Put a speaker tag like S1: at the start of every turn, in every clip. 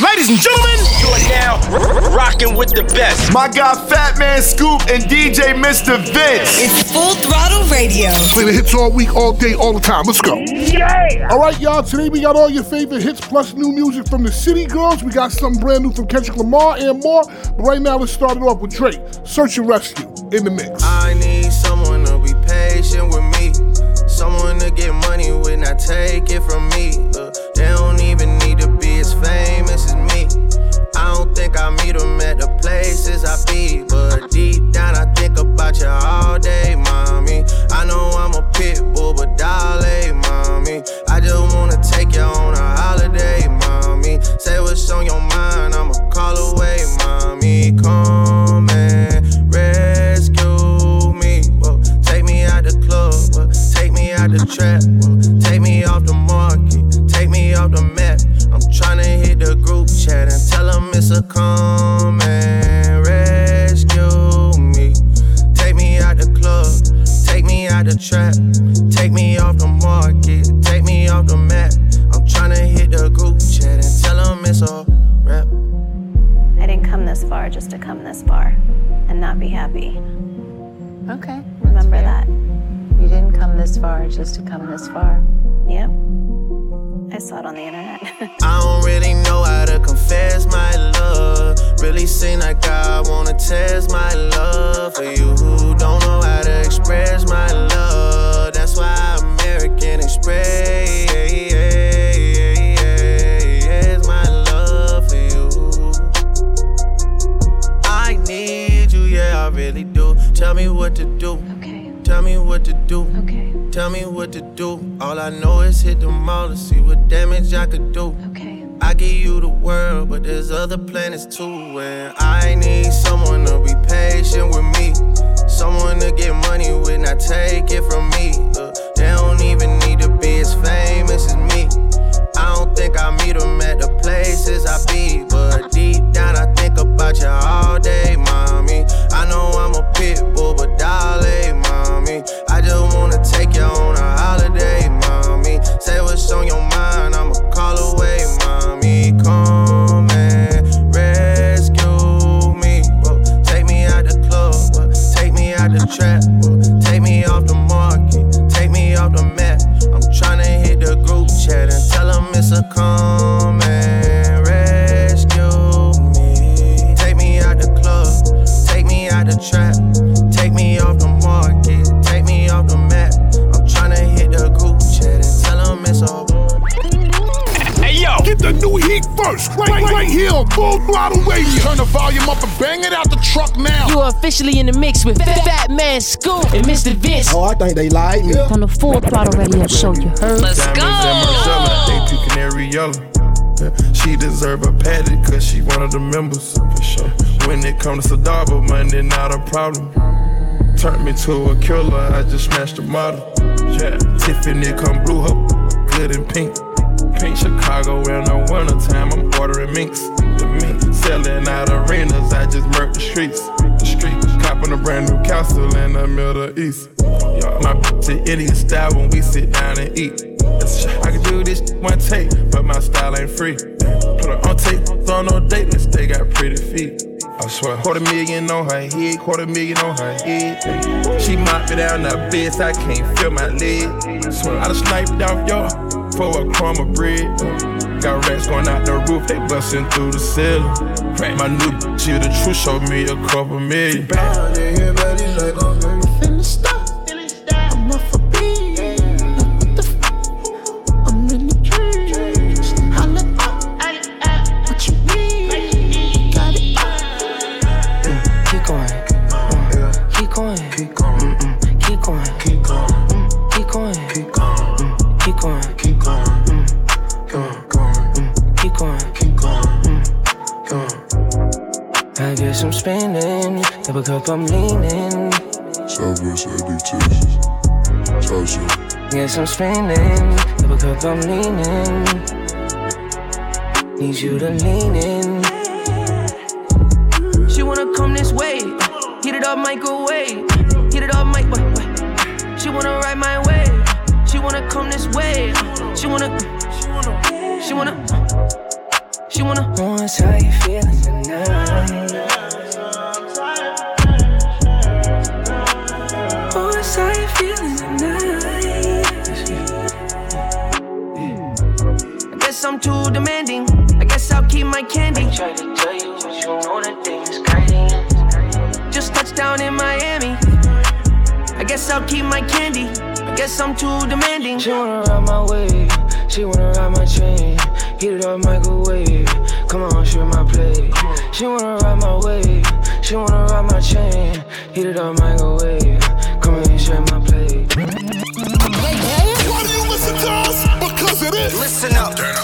S1: Ladies and gentlemen,
S2: you are now rocking with the best.
S3: My guy Fatman Scoop and DJ Mr. Vince.
S4: It's Full Throttle Radio.
S5: Play the hits all week, all day, all the time. Let's go. Yeah. All right, y'all. Today we got all your favorite hits plus new music from the City Girls. We got something brand new from Kendrick Lamar and more. But right now, let's start it off with Drake. Search and Rescue in the mix.
S6: I need someone to be patient with me. Someone to get money with, not take it from me. Uh, they don't even need to be as famous think I meet them at the places I be. But deep down, I think about you all day, mommy. I know I'm a pit bull, but dolly, mommy. I just wanna take you on a holiday, mommy. Say what's on your mind, I'ma call away, mommy. Come and rescue me. Take me out the club, take me out the trap, take me off the market, take me off the map. I'm tryna hit the group chat and tell them it's a come and rescue me. Take me out the club, take me out the trap, take me off the market, take me off the map. I'm tryna hit the group chat and tell them it's a rap.
S7: I didn't come this far just to come this far and not be happy.
S8: Okay.
S7: Remember that.
S8: You didn't come this far just to come this far.
S7: Yep. I saw it on the internet.
S6: I don't really know how to confess my love. Really seem like I wanna test my love for you who don't know how to express my love. That's why American Express my love for you. I need you, yeah, I really do. Tell me what to do.
S7: okay.
S6: Tell me what to do.
S7: Okay.
S6: Tell me what to do. All I know is hit the mall to see what damage I could do.
S7: Okay.
S6: I give you the world, but there's other planets too. And I need someone to be patient with me. Someone to get money with, not take it from me. Uh, they don't even need to be as famous as me. I don't think I meet them at the places I be. But deep down, I think about you all day, mommy. I know I'm a pit bull, but dolly, mommy. I just wanna take you on a holiday, mommy. Say what's on your mind, I'ma call away, mommy. Come and rescue me. Whoa. Take me out the club, whoa. take me out the trap, whoa. take me off the market, take me off the map. I'm tryna hit the group chat and tell them it's a come
S5: on Full Throttle Radio. Turn the volume up and bang it out the truck now.
S9: You are officially in the mix with Fatman Scoop and Mr. Vince
S10: Oh, I think they like me.
S9: on the Full Throttle Radio Show. You heard?
S7: Let's go.
S11: AP Canary Yellow. Yeah, She deserve a patty cause she one of the members. For sure. When it comes to Sadaba, money not a problem. Turned me to a killer, I just smashed the model. Yeah. Tiffany come blue, her good and pink. Pink Chicago in the wintertime, I'm ordering minks. The mink selling out arenas, I just murked the streets. The streets, copping a brand new castle in the Middle East. My bitch Indian style when we sit down and eat. I can do this one take, but my style ain't free. Put her on tape, throw no date list, they got pretty feet. I swear, quarter million on her head, quarter million on her head. She mopped me down the bed, I can't feel my leg. Swear, I done sniped off y'all for a crumb of bread. Got rats going out the roof, they busting through the ceiling. My new bitch, the truth showed me a couple million.
S9: Keep Double cup, I'm leaning.
S12: Southwest ADT. Tasha.
S9: Guess I'm spinning. Double cup, I'm leaning. Need you to lean in. She wanna come this way. Heat it up, microwave. Heat it up, mic. Wait, wait. She wanna ride my way. She wanna come this way. She wanna. She wanna. She wanna. She
S13: She wanna.
S9: What's how you feeling tonight?
S13: I'm too demanding. I guess I'll keep my candy.
S9: I try to tell you, but you know the thing is crazy.
S13: Just touched down in Miami. I guess I'll keep my candy. I guess I'm too demanding.
S9: She wanna ride my wave. She wanna ride my train. Heat it up, microwave. Come on, share my plate. She wanna ride my wave. She wanna ride my chain. Heat it up, microwave. Come on, share my plate.
S14: Why do you listen to us? Because it is.
S2: Listen up.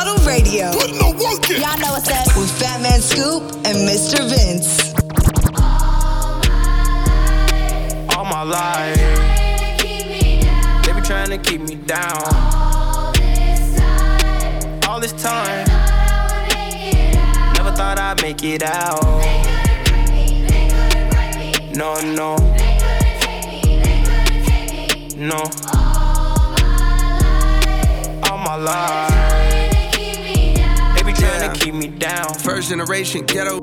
S4: Full Throttle Radio.
S14: Put no work in.
S4: Y'all know what's up. With Fatman Scoop and Mr. Vince.
S1: all my life. They be trying to keep me down. All this time. Never thought I'd make it out. No, no. No. All my life. All my life. Keep me down.
S15: First generation ghetto,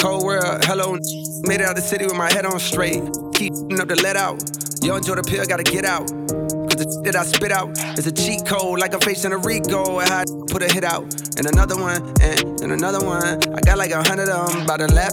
S15: cold world, hello. Made it out the city with my head on straight. Keep up the let out. Yo, enjoy the pill, gotta get out. Cause the shit that I spit out is a cheat code, like I'm facing a Rico. And I put a hit out, and another one, and, and another one. I got like a hundred of them by the lap.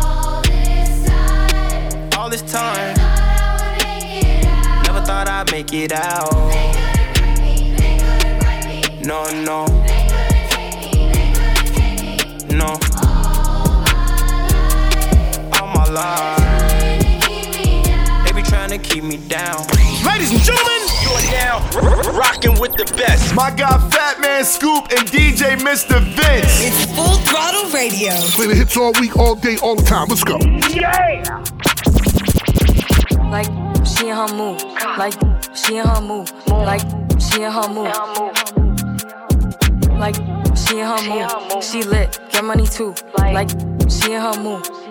S1: All this time. Never thought I'd make it out. No, no. No. All my life. They be trying to keep me down.
S16: Ladies and gentlemen,
S2: You are now r- rocking with the best.
S3: My guy Fatman Scoop and DJ Mr. Vince.
S4: It's Full Throttle Radio.
S14: Play the hits all week, all day, all the time. Let's go.
S8: Like she in her move. Like she in her move. Like she in her move. Like she in her move. She lit, get money too. Like she in her move.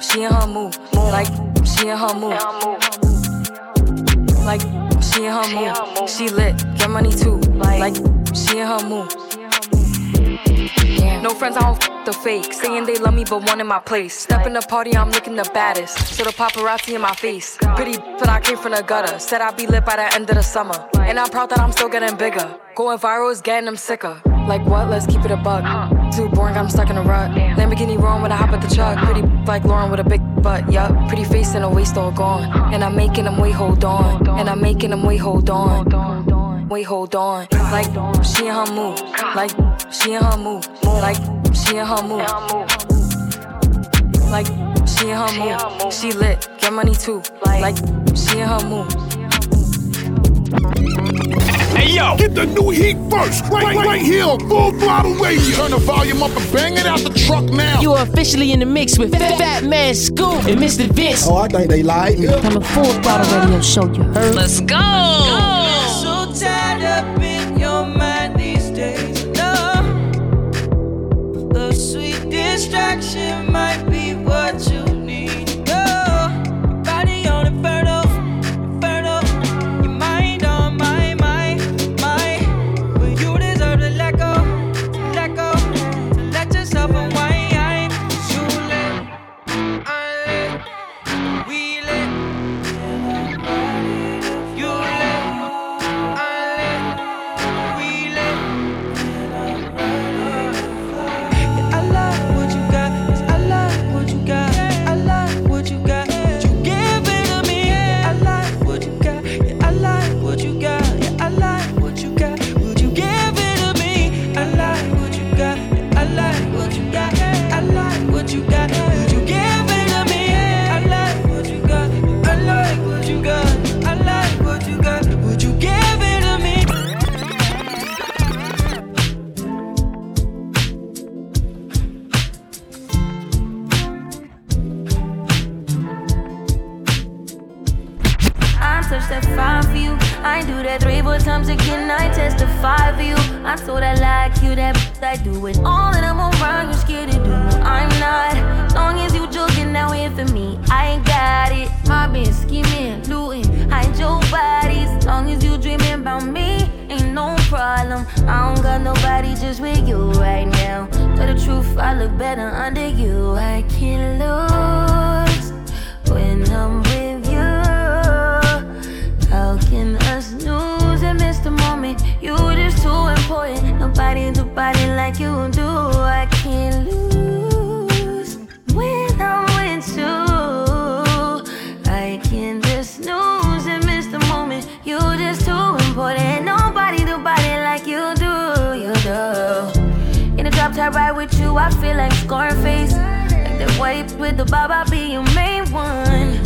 S8: she in her move. Like, she in her move. Like, she in her move. She lit, get money too. Like, she in her move. No friends, I don't f the fake. Saying they love me, but one in my place. Step in the party, I'm looking the baddest. So the paparazzi in my face. Pretty, but I came from the gutter. Said I'd be lit by the end of the summer. And I'm proud that I'm still getting bigger. Going viral is getting them sicker. Like what? Let's keep it a bug. Too boring, I'm stuck in a rut. Lamborghini wrong when I hop at the truck. Pretty like Lauren with a big butt, yup. Pretty face and a waist all gone. And I'm making them wait, hold on. And I'm making them wait, hold on. Wait, hold on. Like she in her move. Like she in her move. Like she in her move. Like she in her move. She lit, get money too. Like she in her move.
S16: Hey yo,
S14: Get the new heat first, right, right, right here on Full Throttle Radio. Turn the volume up and bang it out the truck now.
S17: You are officially in the mix with Fatman Scoop and Mr. Vince
S9: Oh, I think they like me.
S17: on the Full Throttle Radio Show. You heard?
S13: Let's go.
S9: So
S18: I do that three, four times again. I testify for you. I told I like you, that I do it. All that I'm around, you scared to do. I'm not. Long as you joking now here for me, I ain't got it. Mobbing, scheming, looting, hide your bodies. Long as you dreaming about me, ain't no problem. I don't got nobody just with you right now. Tell the truth, I look better under you. I can't lose when I'm lose and miss the moment? You just too important. Nobody do body like you do. I can't lose when I'm with you. I can just snooze and miss the moment. You just too important. Nobody do body like you do. You do. In the drop top ride with you, I feel like Scarface. Like the white with the bob, I'll be your main one.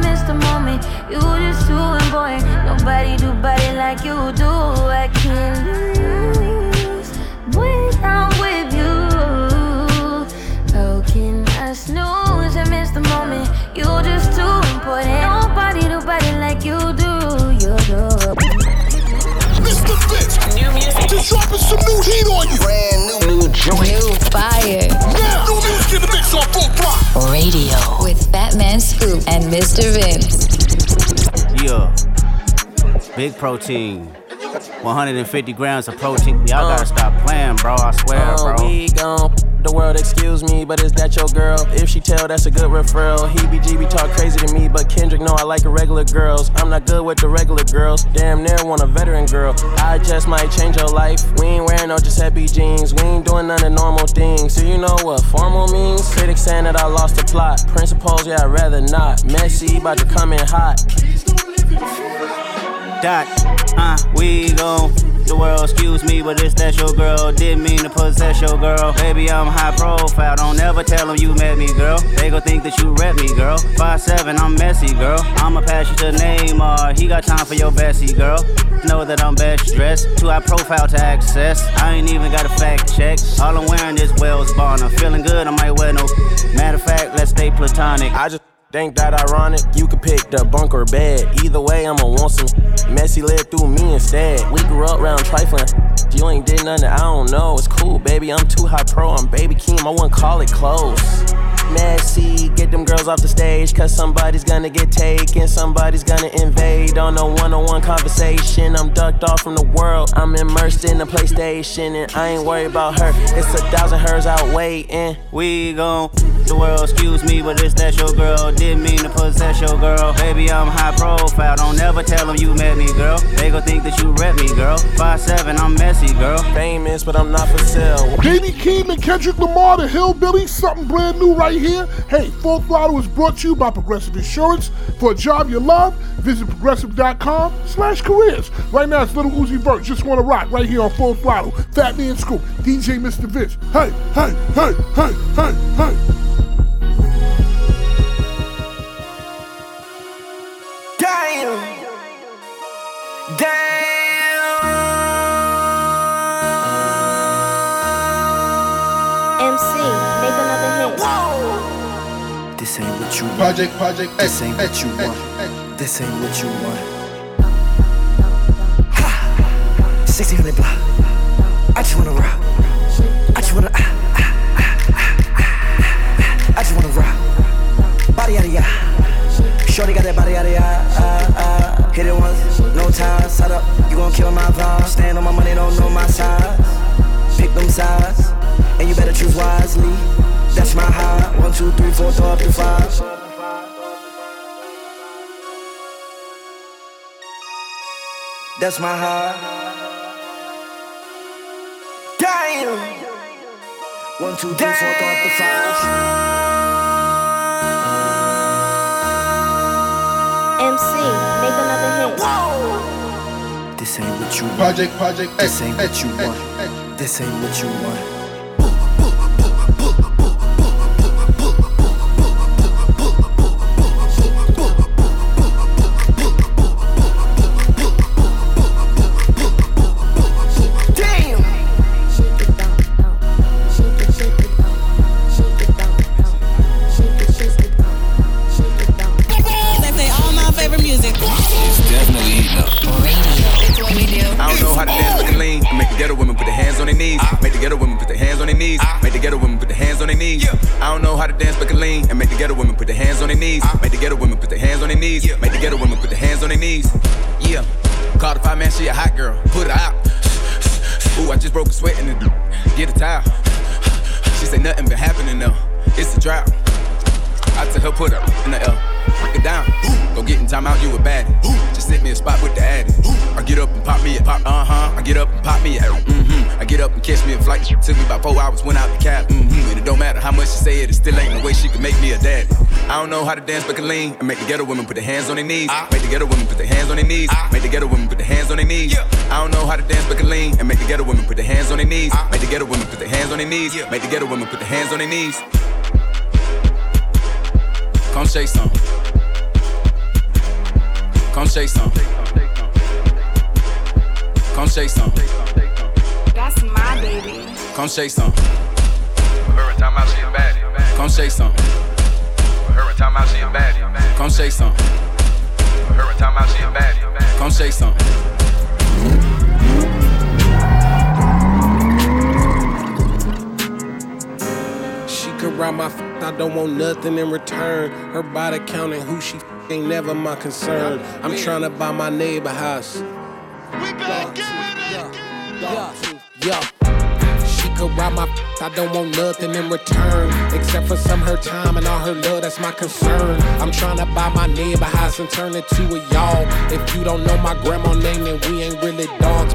S18: miss the moment? You just too important. Nobody do body like you do. I can't lose when I'm with you. How can I snooze and miss the moment? You just too important. Nobody do body like you do. You do.
S19: Mr. Vince,
S18: New music.
S19: just dropping some new heat on you.
S20: Brand new, new joint.
S13: New fire.
S19: Now, new music in the mix on full throttle.
S13: Radio Mr. Vince.
S21: Yeah. Big protein. 150 grams of protein. Y'all gotta stop playing, bro. I swear,
S22: Uh,
S21: bro.
S22: we gon' the world, excuse me, but is that your girl? If she tell, that's a good referral. He BGB talk crazy to me, but Kendrick know I like regular girls. I'm not good with the regular girls. Damn near want a veteran girl. I just might change your life. We ain't wearing no Giuseppe jeans. We ain't doing none of normal things. Do you know what formal means? Critics saying that I lost the plot. Principles, yeah, I'd rather not. Messy, about to come in hot.
S21: Dot, uh, we gon' the world, excuse me, but it's that your girl. Didn't mean to possess your girl. Baby, I'm high profile. Don't ever tell them you met me, girl. They gon' think that you rep me, girl. Five seven, I'm messy, girl. I'ma pass you to Neymar. He got time for your Bessie, girl. Know that I'm best dressed. Too high profile to access. I ain't even got a fact check. All I'm wearing is Wales Bonner. Feeling good, I might wear no. Matter of fact, let's stay platonic.
S22: I just think that ironic. You could pick the bunk or bed. Either way, I'ma want some. Messy lived through me instead. We grew up round trifling. You ain't did nothing, I don't know. It's cool, baby. I'm too high pro. I'm baby Keem. I wouldn't call it close. Messy, get them girls off the stage. Cause somebody's gonna get taken. Somebody's gonna invade on a one on one conversation. I'm ducked off from the world. I'm immersed in the PlayStation. And I ain't worried about her. It's a thousand hers out waiting.
S21: We gon' the world, excuse me, but it's that your girl. Didn't mean to possess your girl. Baby, I'm high profile. Don't ever tell them you met me, girl. They gon' think that you rep me, girl. Five seven, I'm messy, girl.
S22: Famous, but I'm not for sale.
S19: Baby Keem and Kendrick Lamar, the Hillbilly, something brand new right here. Hey, Full Throttle is brought to you by Progressive Insurance. For a job you love, visit progressive.com slash careers. Right now, it's Lil Uzi Vert, just wanna rock right here on Full Throttle. Fatman Scoop, DJ Mr. Vince. Hey, hey, hey, hey, hey, hey.
S20: Damn.
S7: MC,
S23: This ain't what you want.
S19: Project, project,
S23: This ain't what you want. This ain't what you want. Ha! 1600 block. I just wanna rock. I just wanna. Ah, ah, ah. I just wanna rock. Body yada yada. Shorty got that body yada yada. Ah, ah. Hit it once, no time. Set up, you gon' kill my vibe. Stand on my money, don't know my size. Pick them sides, and you better choose wisely. That's my high. One, two, three, four, throw to five. That's my high. Damn. One, two, three, four, throw up the five.
S7: MC, make another hit.
S23: This ain't what you want.
S19: Project, project,
S23: This ain't
S19: X,
S23: what you
S19: X,
S23: want. This ain't what you want.
S24: Man, she a hot girl. Put her out. Ooh, I just broke a sweat in the get a towel. She say nothing been happening though. It's a drought. I tell her put her in the L. Break it down. Go get in time out, you a baddie. Just hit me a spot with the addy. I get up and pop me a pop, uh huh. I get up and pop me a mm-hmm. I get up and catch me a flight. Took me about four hours, went out the cab. Mm-hmm. And it don't matter how much she say it, it still ain't no way she can make me a daddy. I don't know how to dance, but can lean. And make the ghetto women put their hands on their knees. I Make the ghetto women put their hands on their knees. I Make the ghetto women put their hands on their knees. I don't know how to dance, but can lean. And make the ghetto women put their hands on their knees. Ah. Make the ghetto women put their hands on their knees. Make the ghetto women put their hands on their knees. Come shake some. Come shake some. Come shake some.
S25: That's my baby.
S24: Come shake some. Her time out, she a baddie. Come shake some. Her time out, she a baddie. Come shake some. Her time out, she a baddie. Come shake some.
S26: She could ride my f- I don't want nothing in return. Her body counting who she f- ain't never my concern. I'm trying to buy my neighbor house. We back yeah, yeah. Ride my I don't want nothing in return. Except for some her time and all her love, that's my concern. I'm trying to buy my neighbor house and turn it to a y'all. If you don't know my grandma name, then we ain't really dogs.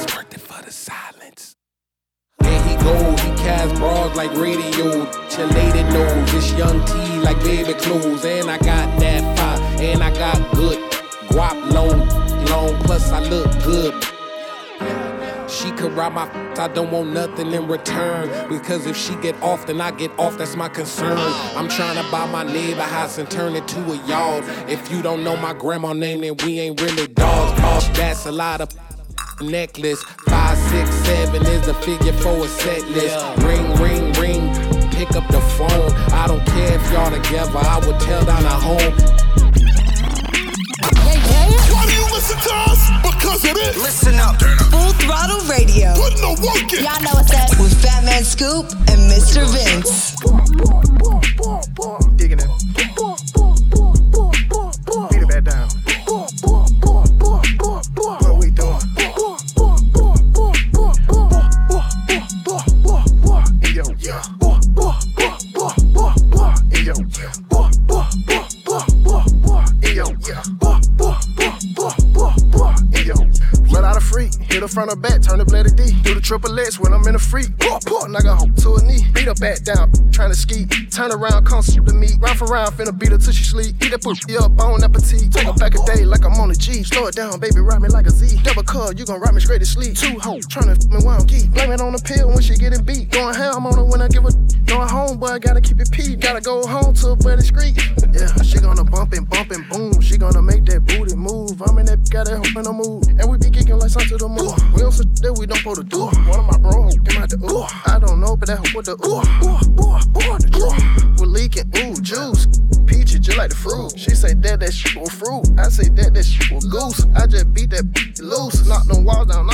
S26: There he cast broads like radio. Lady knows it's young T like baby clothes. And I got that fire, and I got good guap long, long. Plus I look good. She could rob my f- I don't want nothing in return. Because if she get off, then I get off, that's my concern. I'm trying to buy my neighbor house and turn it to a yard. If you don't know my grandma name, then we ain't really dogs. That's a lot of necklace. Five, six, seven is the figure for a set list. Ring, ring, ring. Pick up the phone. I don't care if y'all together. I would tell down at home.
S5: Why do you listen to us? Because it is.
S4: Listen up. Full throttle radio.
S5: Put in the work in.
S4: Y'all know what's up. With Fatman Scoop and Mr. Vince.
S27: Digging it front or back, turn the blade to D. Do the triple X when I'm in a freak. Poor, poor, knock hoe to a knee. Beat her back down, trying to ski. Turn around, come shoot the meat. Round for round, finna beat her till she sleep. Eat that pussy up, bone appetite. Take her back a day like I'm on a G. Slow it down, baby, ride me like a Z. Double cut, you gon' ride me straight to sleep. Two hoes, tryna f me while I'm geek. Blame it on the pill when she getting beat. Going ham on her when I give her. Going home, boy, gotta keep it peed. Gotta go home to a buddy street. Yeah, she gonna bump and bump and boom. She gonna make that booty move. I'm in that, got that hoe in the move. And we be kicking like something to the moon. We don't sit that we don't supposed to do. One of my bro came out the ooh. I don't know, but that hoe with the ooh. Ooh, ooh, ooh, the ooh. We're leaking, ooh, juice. Peachy just like the fruit. She say that that shit was fruit. I say that that shit was goose. I just beat that loose. Knock them walls down,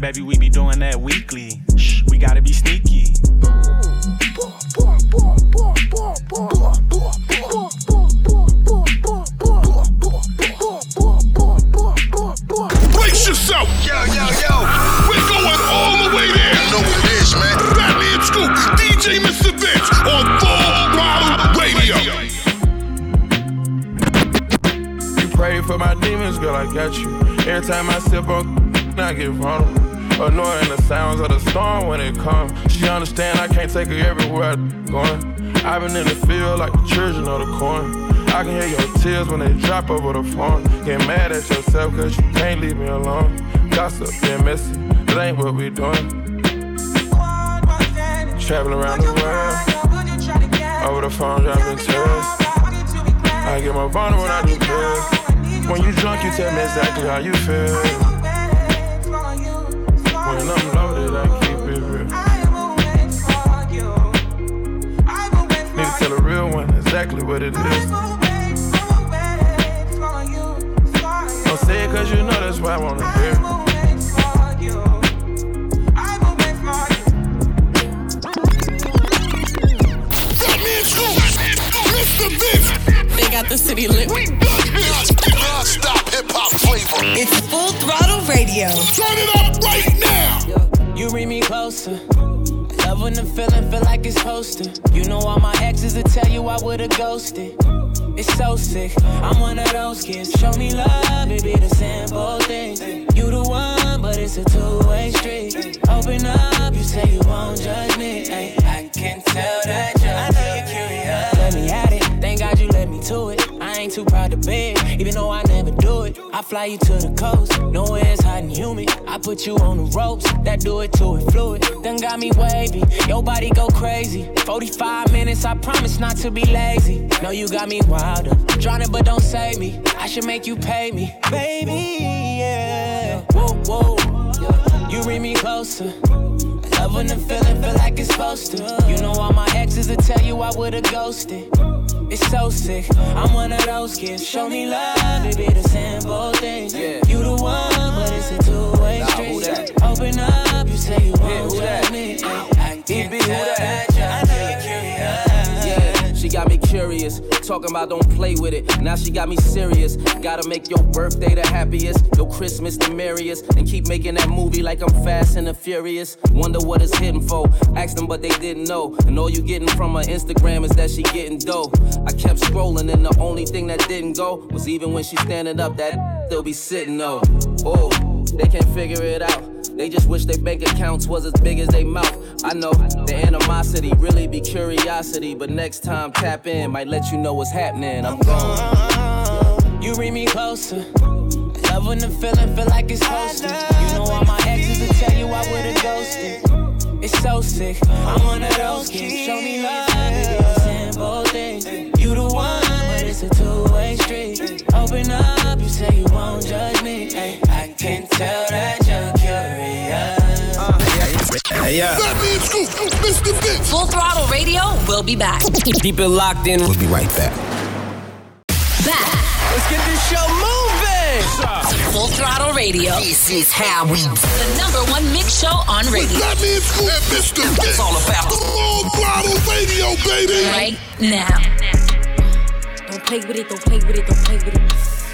S28: money, baby, we be doing that weekly. Shh, we gotta be sneaky.
S14: Brace yourself.
S29: Yo, yo, yo.
S14: We're going all the way there.
S29: You know what it is, man.
S14: Fatman Scoop, DJ Mr. Vince on Full Throttle Radio.
S11: You pray for my demons, girl, I got you. Every time I sip on, I get vulnerable. Annoying the sounds of the storm when it comes. She understand I can't take her everywhere I'm going. I've been in the field like the children of the corn. I can hear your tears when they drop over the phone. Get mad at yourself cause you can't leave me alone. Gossip and messy, that ain't what we doing. Traveling around the world. Over the phone, driving tears. I get more vulnerable when I do this. When you drunk, you tell me exactly how you feel. Exactly what it is. Don't say it cause you know that's what I wanna hear.
S14: Fatman Scoop, Mr. Vince.
S17: They got the city lit.
S14: We got hits.
S29: Non-stop hip-hop flavor.
S4: It's Full Throttle Radio.
S14: Turn it up right now.
S30: You bring me closer. Love when the feeling feel like it's hosting. You know all my exes will tell you I would've ghosted. It's so sick. I'm one of those kids. Show me love, it be the simple things. You the one, but it's a two-way street. Open up, you say you won't judge me. Ay, I can tell that you're curious. Let me at it. Thank God you let me to it. I ain't too proud to beg, even though I never do it. I fly you to the coast, nowhere it's hot and humid. I put you on the ropes, that do it to it fluid. Then got me wavy, your body go crazy. 45 minutes, I promise not to be lazy. No, you got me wilder, drowning but don't save me. I should make you pay me, baby. Yeah, whoa, whoa. You bring me closer. Love when the feeling feel like it's supposed to. You know all my exes will tell you I would've ghosted. It's so sick. I'm one of those kids. Show me love, it be the simple things. You the one, but it's a two-way street. Open up, you say you won't judge me. I can tell that curious.
S31: Talking about don't play with it. Now she got me serious. Gotta make your birthday the happiest, your Christmas the merriest, and keep making that movie like I'm fast and the furious. Wonder what it's hitting for. Ask them, but they didn't know. And all you getting from her Instagram is that she getting dough. I kept scrolling, and the only thing that didn't go was even when she standing up, that still be sitting though. Oh, they can't figure it out. They just wish their bank accounts was as big as they mouth. I know the animosity really be curiosity, but next time tap in might let you know what's happening. I'm gone.
S30: You bring me closer. Love when the feeling feel like it's hosted. You know all my exes will tell you I would've ghosted. It's so sick. I'm one of those kids. Show me love, simple things. You the one, but it's a two-way street. Open up, you say you won't judge tell that you're curious.
S14: Fatman Scoop, Mr. Vince.
S13: Full Throttle Radio we'll be back.
S2: Keep it locked in. We'll be right back.
S13: Back.
S2: Let's get this show moving.
S13: Full Throttle Radio. This is how we do. The number one mix show on radio.
S14: Fatman Scoop and Mr. Vince.
S13: It's all about
S14: Full Throttle Radio, baby.
S13: Right now.
S32: Don't play with it, don't play with it, don't play with it.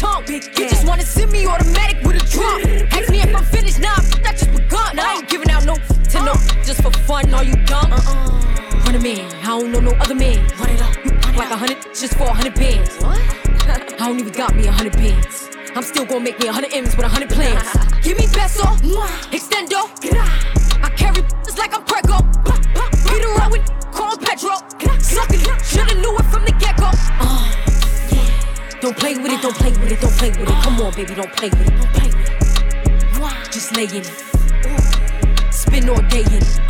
S32: Tongue. You just wanna send me automatic with a drum. Ask me if I'm finished, nah, I just begun. I ain't giving out no to no, just for fun. Are you dumb? Uh-uh. Run a man, I don't know no other man. Run it up, you like a hundred just for a hundred bands. What? I don't even got me a hundred bands. I'm still gonna make me a hundred M's with a hundred plans. Give me peso, extendo. I carry just like I'm Prego. Beat around with call Petro. Suck it, shoulda knew it from the get go. Uh. Don't play with it, don't play with it, don't play with it. Come on, baby, don't play with it, don't play with it. Just lay in it. Spend all day in it.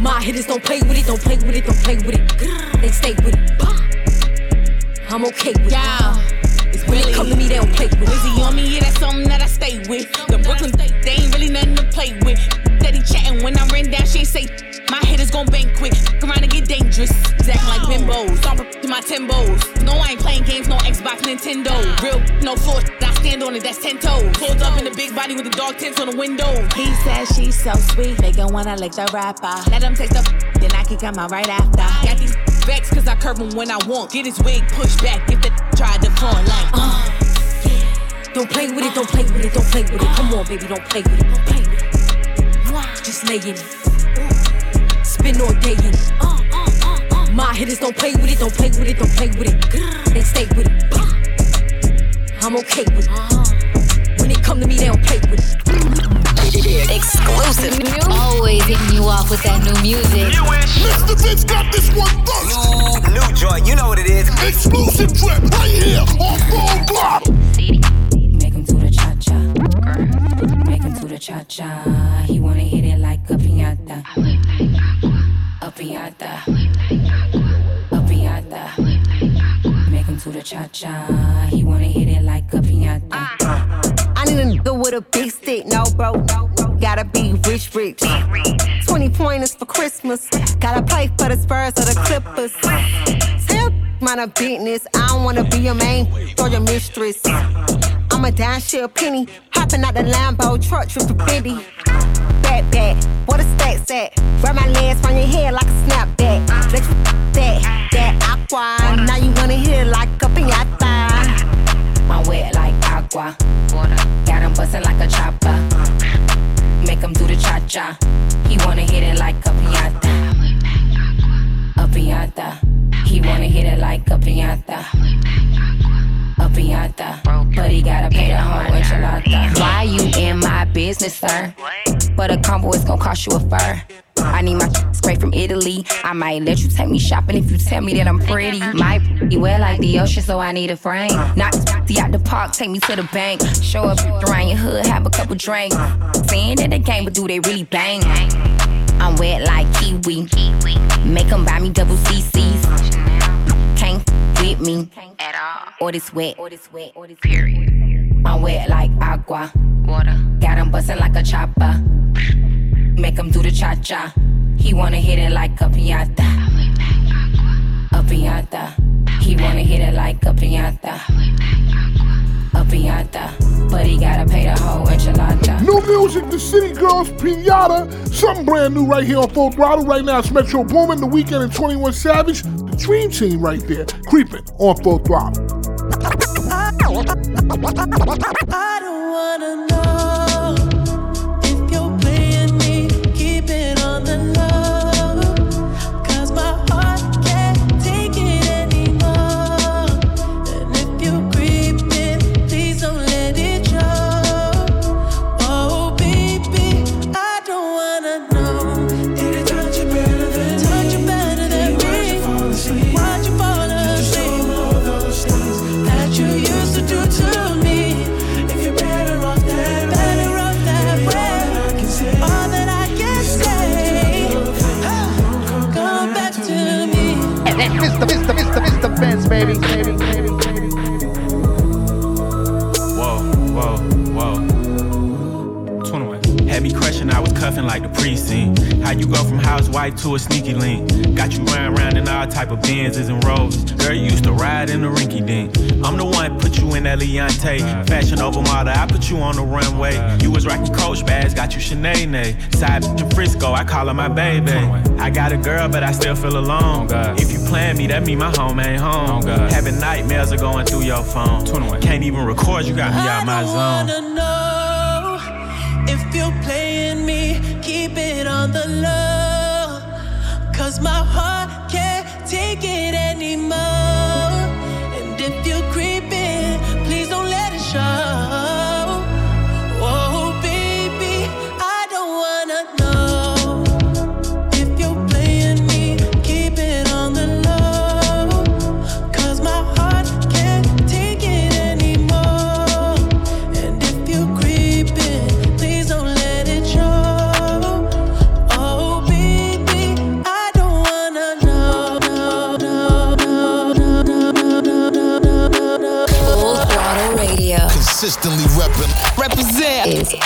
S32: My hitters don't play with it, don't play with it, don't play with it. They stay with it. I'm okay with it. It's when they come to me, they don't play with it.
S33: Wizzy on me, yeah, that's something that I stay with. The Brooklyn, they ain't really nothing to play with. Steady chatting when I ran down, she ain't say. My hitters gon' bang quick, around and get dangerous. Acting like bimbos, I'm to my timbos. No, I ain't playing games, no Xbox, Nintendo. Real, no floor, I stand on it, that's ten toes. Pulled up in the big body with the dog tints on the window.
S34: He says she's so sweet, make him wanna lick the rapper.
S33: Let him taste the
S34: then I can come out right after.
S33: Got these vex cause I curve him when I want. Get his wig pushed back if the tried to front like, uh.
S32: Don't play with it, don't play with it, don't play with it. Come on, baby, don't play with it, don't play with it. Just lay in it. Spin all day in it. My hitters don't play with it, don't play with it, don't play with it. They stay with it. I'm okay with it. When they come to me, they don't play with it.
S13: Exclusive. Always hitting you off with that new music.
S19: Mr. Vince got this one first.
S2: New, new joint, you know what it is.
S19: Exclusive trip right here on Full Block.
S34: Make him do the cha cha. Make him do the cha cha. He wanna hit it like a piñata. Piñata. A piñata. Make him do the cha cha. He wanna hit it like a piñata. Uh-huh.
S35: I need a nigga with a big stick, no bro. Gotta be rich, rich. 20 pointers for Christmas. Gotta play for the Spurs or the Clippers. Still mind a business. I don't wanna be your main or your mistress. I'm a shit penny. Hopping out the Lambo truck, tripping Bendy. Back, what a stack at? Grab my legs from your head like a snapback. Let you that, that aqua. Now you wanna hit it like a piñata.
S34: I'm wet like agua. Got him bustin' like a chopper. Make him do the cha cha. He wanna hit it like a piñata. A piñata. He wanna hit it like a piñata. A piñata. But he gotta pay the whole enchilada. Why you in my business, sir? But a combo is gonna cost you a fur. I need my straight from Italy. I might let you take me shopping if you tell me that I'm pretty. Might be well like the ocean, so I need a frame. Not the out the park, take me to the bank. Show up around your hood, have a couple drinks. Saying that they game, but do they really bang? I'm wet like kiwi. Make them buy me double CCs. Can't with me at all. Or this wet, or this wet, or this period. I'm wet like agua. Water. Got him bustin' like a chopper. Make him do the cha cha. He wanna hit it like a piñata. A piñata. He wanna hit it like a piñata. A piñata. But he gotta pay the whole enchilada.
S19: New music, the City Girls Pinata. Something brand new right here on Full Throttle. Right now it's Metro Boomin, The Weeknd, and 21 Savage. The Dream Team right there, creeping on Full Throttle.
S5: I don't wanna know
S28: type of Benzes and Rovers. Girl, you used to ride in the rinky dink. I'm the one put you in that. Fashion over model, I put you on the runway. You was rocking Coach bags, got you Sinead. Side in Frisco, I call her my baby. I got a girl, but I still feel alone. If you plan me, that mean my home ain't home. Having nightmares are going through your phone. Can't even record, you got me out my zone.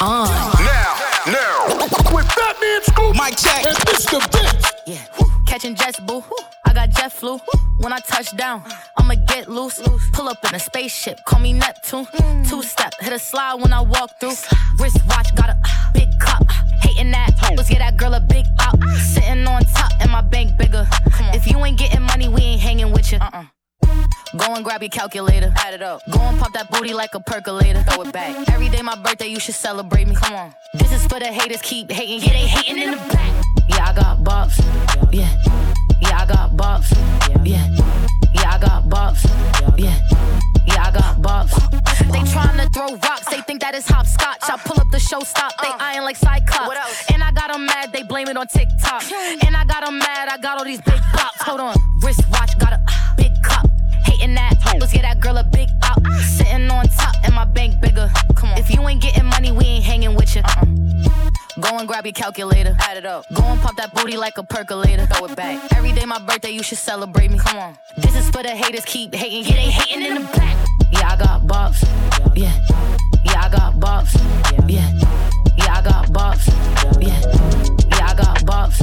S5: On.
S3: Now, now.
S5: With Fatman Scoop.
S31: Mic check.
S5: And Mr. Vince.
S36: Yeah. Catching jets, boo. I got jet flu. When I touch down, I'ma get loose. Pull up in a spaceship, call me Neptune. Two step, hit a slide when I walk through. Wrist watch, got a big cup. Hating that, let's get that girl a big out. Sitting on top, and my bank bigger. If you ain't getting money, we ain't hanging with you. Uh-uh. Go and grab your calculator, add it up. Go and pop that booty like a percolator, throw it back. Every day my birthday, you should celebrate me. Come on. This is for the haters, keep hating. Yeah, they hating in the back. Yeah, I got bops. Yeah. Yeah, I got bops. Yeah. Yeah, I got bops. Yeah. Yeah, I got bops. They tryna throw rocks, they think that is hopscotch. I pull up the show stop, they uh. eyeing like Cyclops. And I got them mad, they blame it on TikTok. And I got them mad, I got all these big bops. Hold on, wrist watch, got a. Hating that, let's get that girl a big out. Sitting on top, and my bank bigger. Come on. If you ain't getting money, we ain't hanging with you. Uh-uh. Go and grab your calculator, add it up. Go and pop that booty like a percolator, throw it back. Every day my birthday, you should celebrate me. Come on. This is for the haters, keep hating. Yeah, they hating in the back. Yeah, I got bops. Yeah. Yeah, I got bops. Yeah. Yeah, I got bops. Yeah. Yeah, I got bops.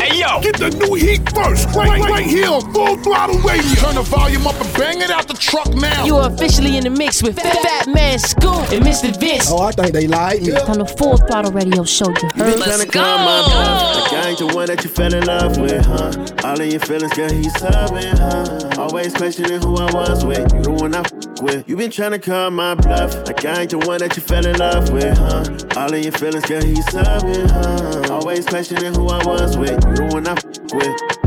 S5: Hey yo, get the new heat first, right, right, right here on Full Throttle Radio. Turn the volume up and bang it out the truck now.
S32: You are officially in the mix with Fatman Scoop and Mr. Vince.
S27: Oh, I think they like me.
S32: On the Full Throttle Radio show, you heard?
S37: Let's go. Like I ain't the one that you fell in love with, huh? All of your feelings, girl, he's subbing, huh? Always questioning who I was with. You the one I f- with. You been trying to call my bluff. Like I ain't the one that you fell in love with, huh? All of your feelings, girl, he's subbing, huh? Always questioning who I was with. The one I f- with.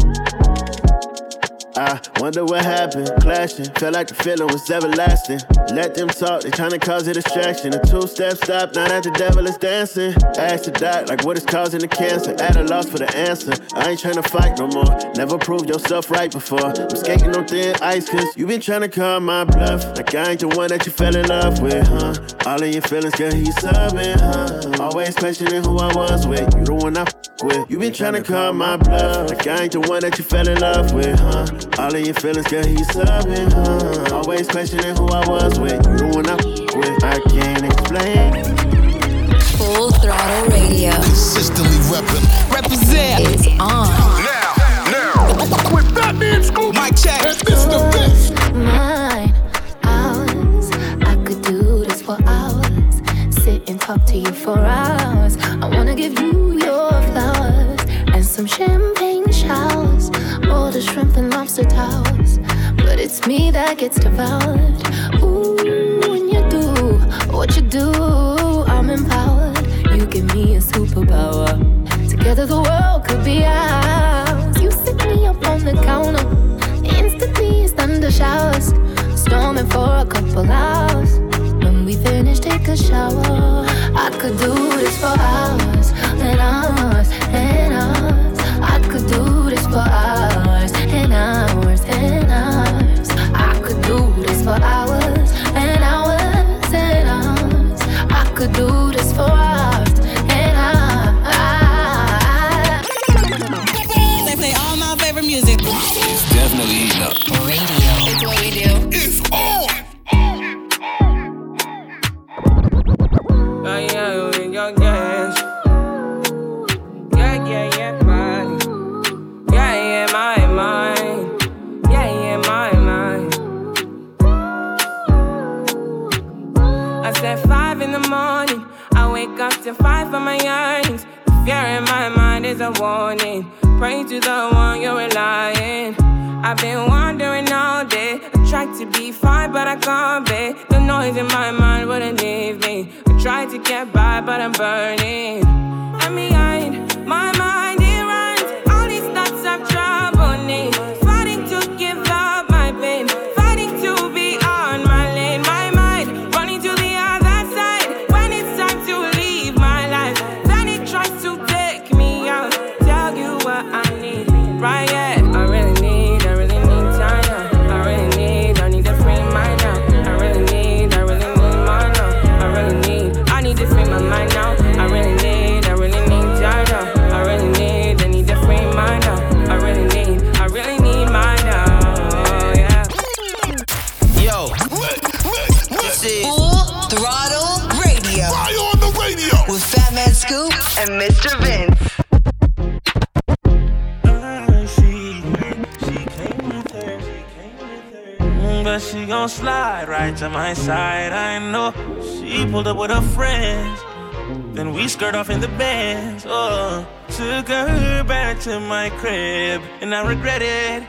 S37: I wonder what happened. Clashing, felt like the feeling was everlasting. Let them talk, they tryna cause a distraction. A two step stop, now that the devil is dancing. Ask the doc, like what is causing the cancer. At a loss for the answer. I ain't tryna fight no more. Never proved yourself right before. I'm skating on thin ice, cause you been tryna call my bluff. Like I ain't the one that you fell in love with, huh? All of your feelings, girl, he's subbing, huh? Always questioning who I was with. You the one I f- with. You been tryna call my bluff. Like I ain't the one that you fell in love with, huh? All of your feelings, girl, he's subbing, huh? Always questioning who I was with. You the one with. I can't explain.
S13: Full Throttle Radio.
S38: Consistently reppin'.
S32: Represent
S13: is on.
S3: Now, now.
S5: With that Fatman Scoop.
S31: Mic check.
S5: And Mr. Vince.
S39: Mine, ours. I could do this for hours. Sit and talk to you for hours. I wanna give you your flowers and some champagne showers. All shrimp and lobster towers. But it's me that gets devoured. Ooh, when you do what you do, I'm empowered. You give me a superpower. Together the world could be ours. You sit me up on the counter. Instantly it's thunder showers. Storming for a couple hours. When we finish, take a shower. I could do this for hours and hours and hours. I could do this for hours for hours
S10: I'm burning.
S38: Slide right to my side. I know she pulled up with her friends. Then we skirt off in the bands. Oh, took her back to my crib, and I regret it.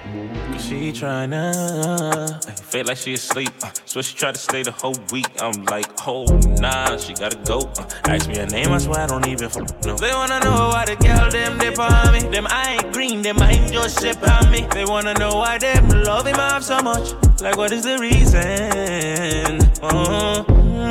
S38: She tryna uh, feel like she asleep. Uh, so she tried to stay the whole week. I'm like, oh nah, she gotta go. Uh, ask me her name, I swear I don't even f- know. They wanna know why the girl them dip on me. Them I ain't green, them I ain't just ship on me. They wanna know why them love him off so much. Like what is the reason? Uh,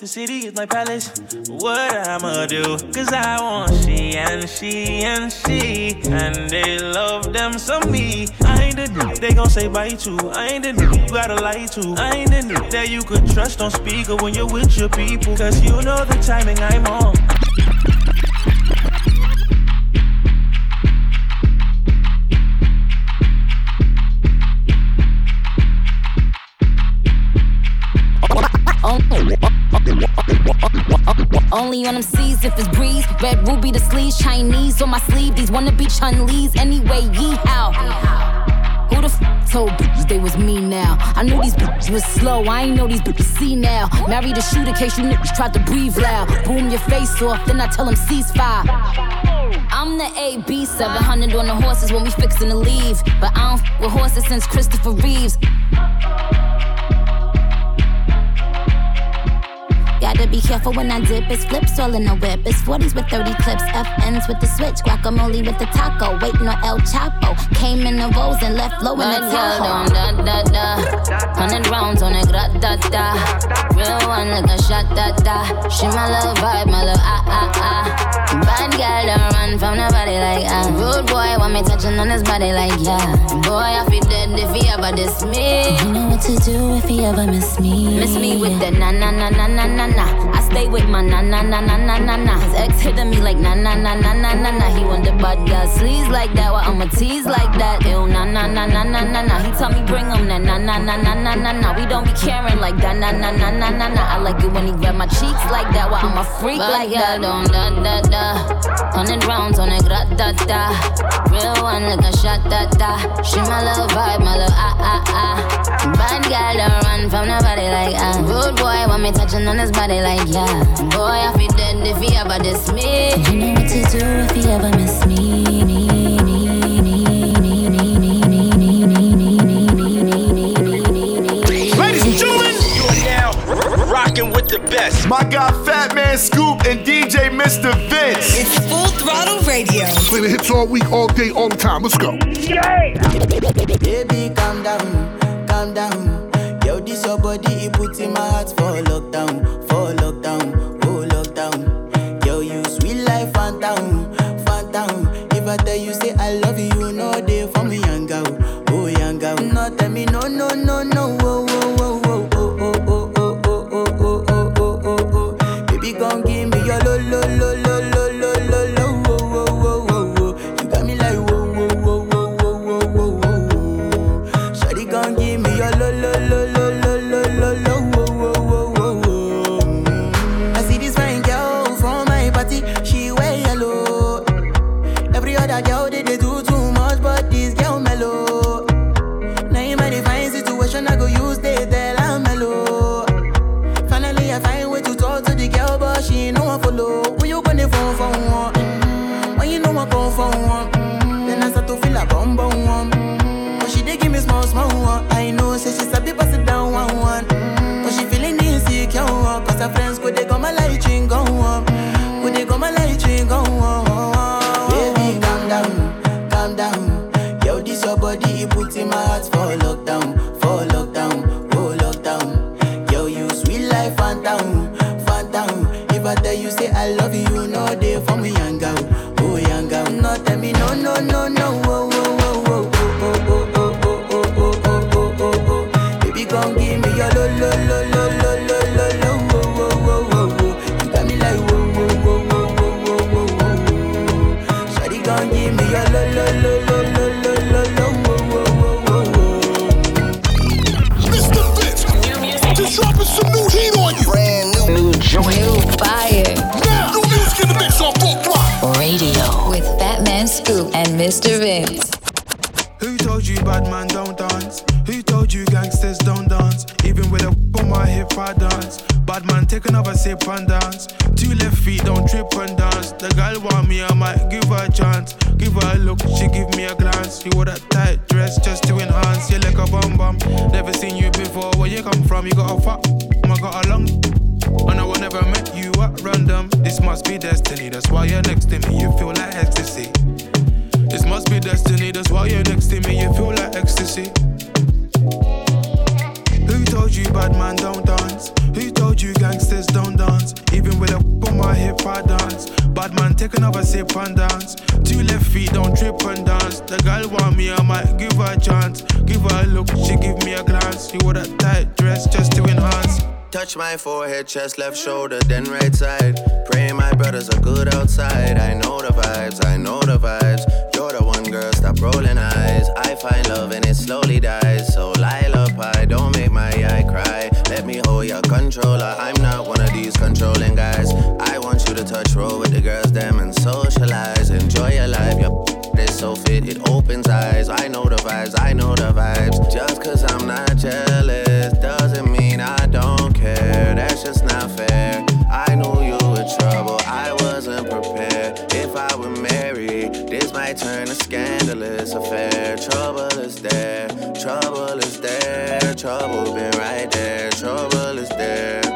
S38: The city is my palace. What I'ma do? Cause I want she and she and she. And they love them some me. I ain't the dude they gon' say bye to. I ain't the dude you gotta lie to. I ain't the dude that you could trust on speaker when you're with your people. Cause you know the timing I'm on.
S40: Chinese on my sleeve. These wanna be Chun-Li's anyway. Yee how? Who the f told bitches they was me now? I knew these bitches was slow. I ain't know these bitches see now. Married a shooter case you niggas tried to breathe loud. Boom your face off, then I tell them ceasefire. I'm the AB 700 on the horses when we fixin' to leave. But I don't f with horses since Christopher Reeves. Be careful when I dip. It's flips all in the whip. It's 40s with 30 clips. FNs with the switch. Guacamole with the taco. Waiting on El Chapo. Came in the rolls and left low in the Tahoe. Hundred rounds on it. Gra, da, da. Real one like a shot. Da, da. She my little vibe. My little ah, ah, ah. Bad girl don't run from nobody like ah. Rude boy want me touching on his body like yeah. Boy, I feel dead if he ever diss me. You know what to do if he ever miss me. Miss me with the na na na na na na na. Stay with my na na na na na na na. His ex hitting me like na na na na na na na. He the bad girl sleeves like that. Well, I'ma tease like that. Ew na na na na na na na. He tell me bring him na na na na na na na na. We don't be caring like that na na na na na na. I like it when he grab my cheeks like that. Well, I'm a freak like that. Don't da da da. Hundred rounds on it, gra da da. Real one like a shot da da. She my little vibe, my little ah ah ah. Bad girl don't run from nobody like ah. Rude boy want me touching on his body like yeah time. Boy, I feel dead if he ever diss me. You know what to do if he ever miss me. me,
S3: Ladies and gentlemen, you are now rocking with the best. My guy, Fatman Scoop, and DJ Mr. Vince.
S4: It's full throttle radio.
S5: Play the hits all week, all day, all the time. Let's go.
S41: Yeah. Baby, calm down, calm down. Yo, this your body, it puts in my heart for lockdown.
S11: Bad man, take another sip and dance. Two left feet, don't trip and dance. The girl want me, I might give her a chance. Give her a look, she give me a glance. You wore that tight dress just to enhance.
S6: Touch my forehead, chest, left shoulder, then right side. Pray my brothers are good outside. I know the vibes, I know the vibes. You're the one girl, stop rolling eyes. I find love and it slowly dies. So pie, don't make my eye cry. Let me hold your controller. I'm not one of these controlling guys. I you to touch roll with the girls, them and socialize. Enjoy your life, your is so fit, it opens eyes. I know the vibes, I know the vibes. Just cause I'm not jealous doesn't mean I don't care. That's just not fair. I knew you were trouble, I wasn't prepared. If I were married, this might turn a scandalous affair. Trouble is there, trouble is there, trouble been right there, trouble is there.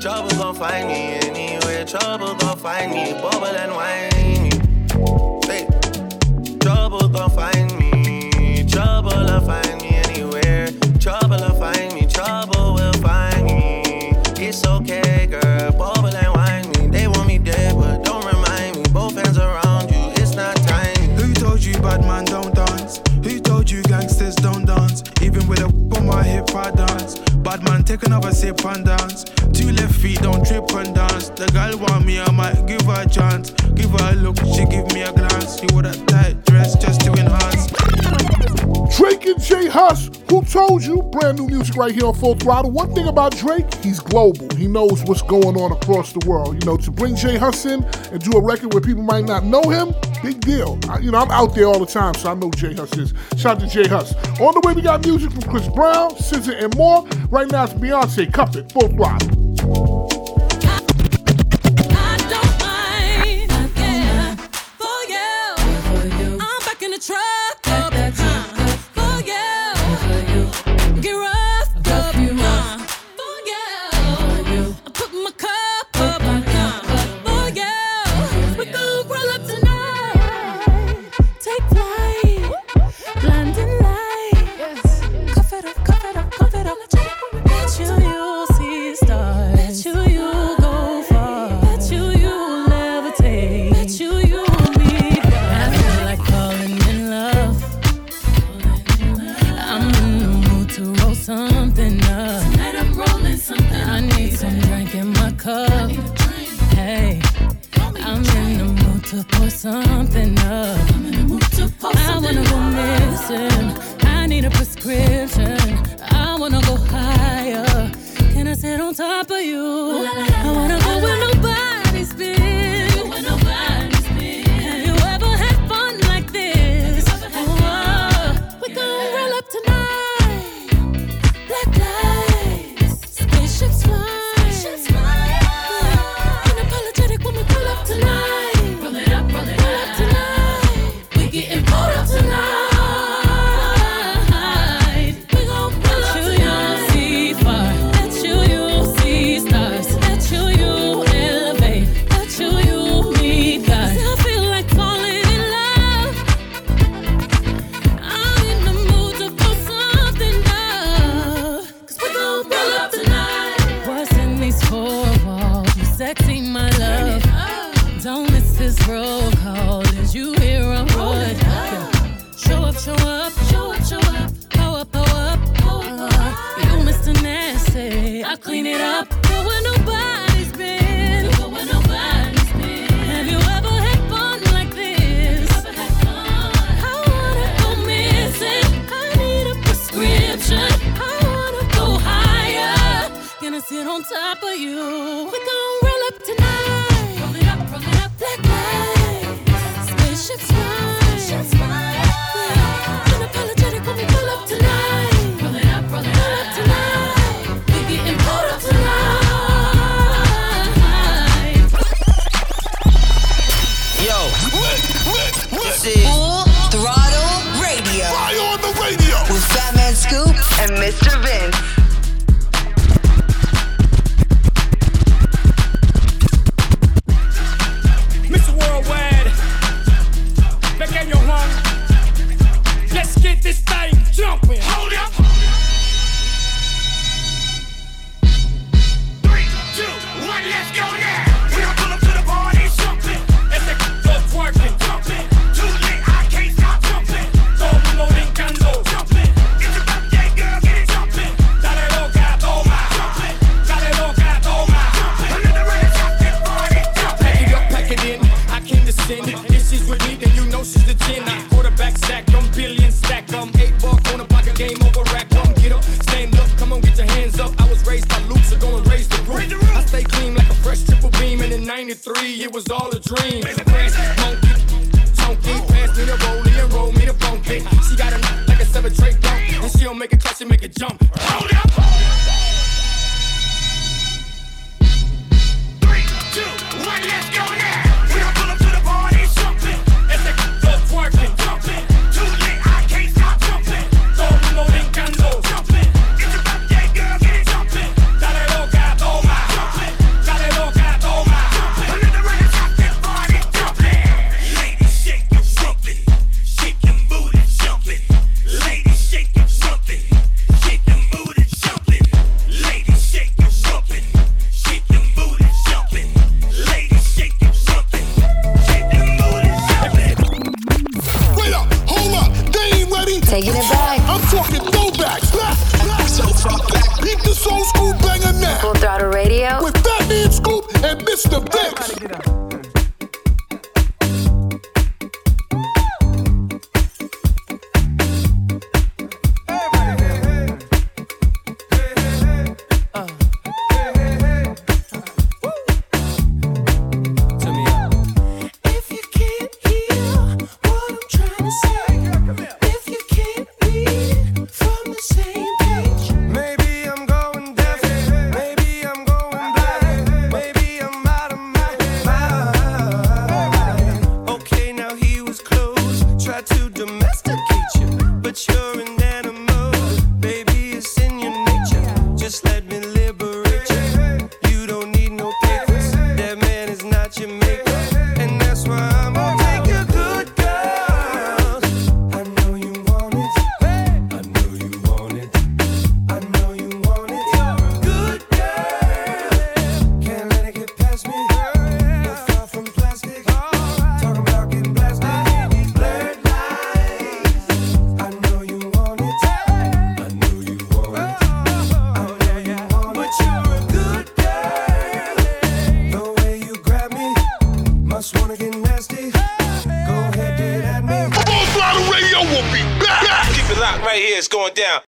S6: Trouble gon' find me anywhere, trouble gon' find me, bubble and whiny. Hey. Trouble gon' find me. Trouble will find me anywhere. Trouble will find me. Trouble will find me. It's okay, girl. Bubble and wine me. They want me dead, but don't remind me. Both hands around you. It's not time.
S11: Who told you bad man don't dance? Who told you gangsters don't dance? Even with a on my hip, I dance. Bad man, take another sip and dance. Two left feet, don't trip and dance. The girl want me, I might give her a chance. Give her a look, she give me a glance. You wore that tight dress just to enhance.
S5: Drake and J Hus, who told you? Brand new music right here on Full Throttle. One thing about Drake, he's global. He knows what's going on across the world. You know, to bring J Hus in and do a record where people might not know him, big deal. I, you know, I'm out there all the time, so I know J Hus is. Shout out to J Hus. On the way, we got music from Chris Brown, SZA, and more. Right now, it's Beyonce. Cuff it, Full Throttle.
S42: Taking it back. I'm
S14: talking throwbacks. Back, back, so
S43: far back.
S44: Keep the soul school banger now.
S13: Full throttle radio.
S44: With Fat Scoop and Mr. Vince.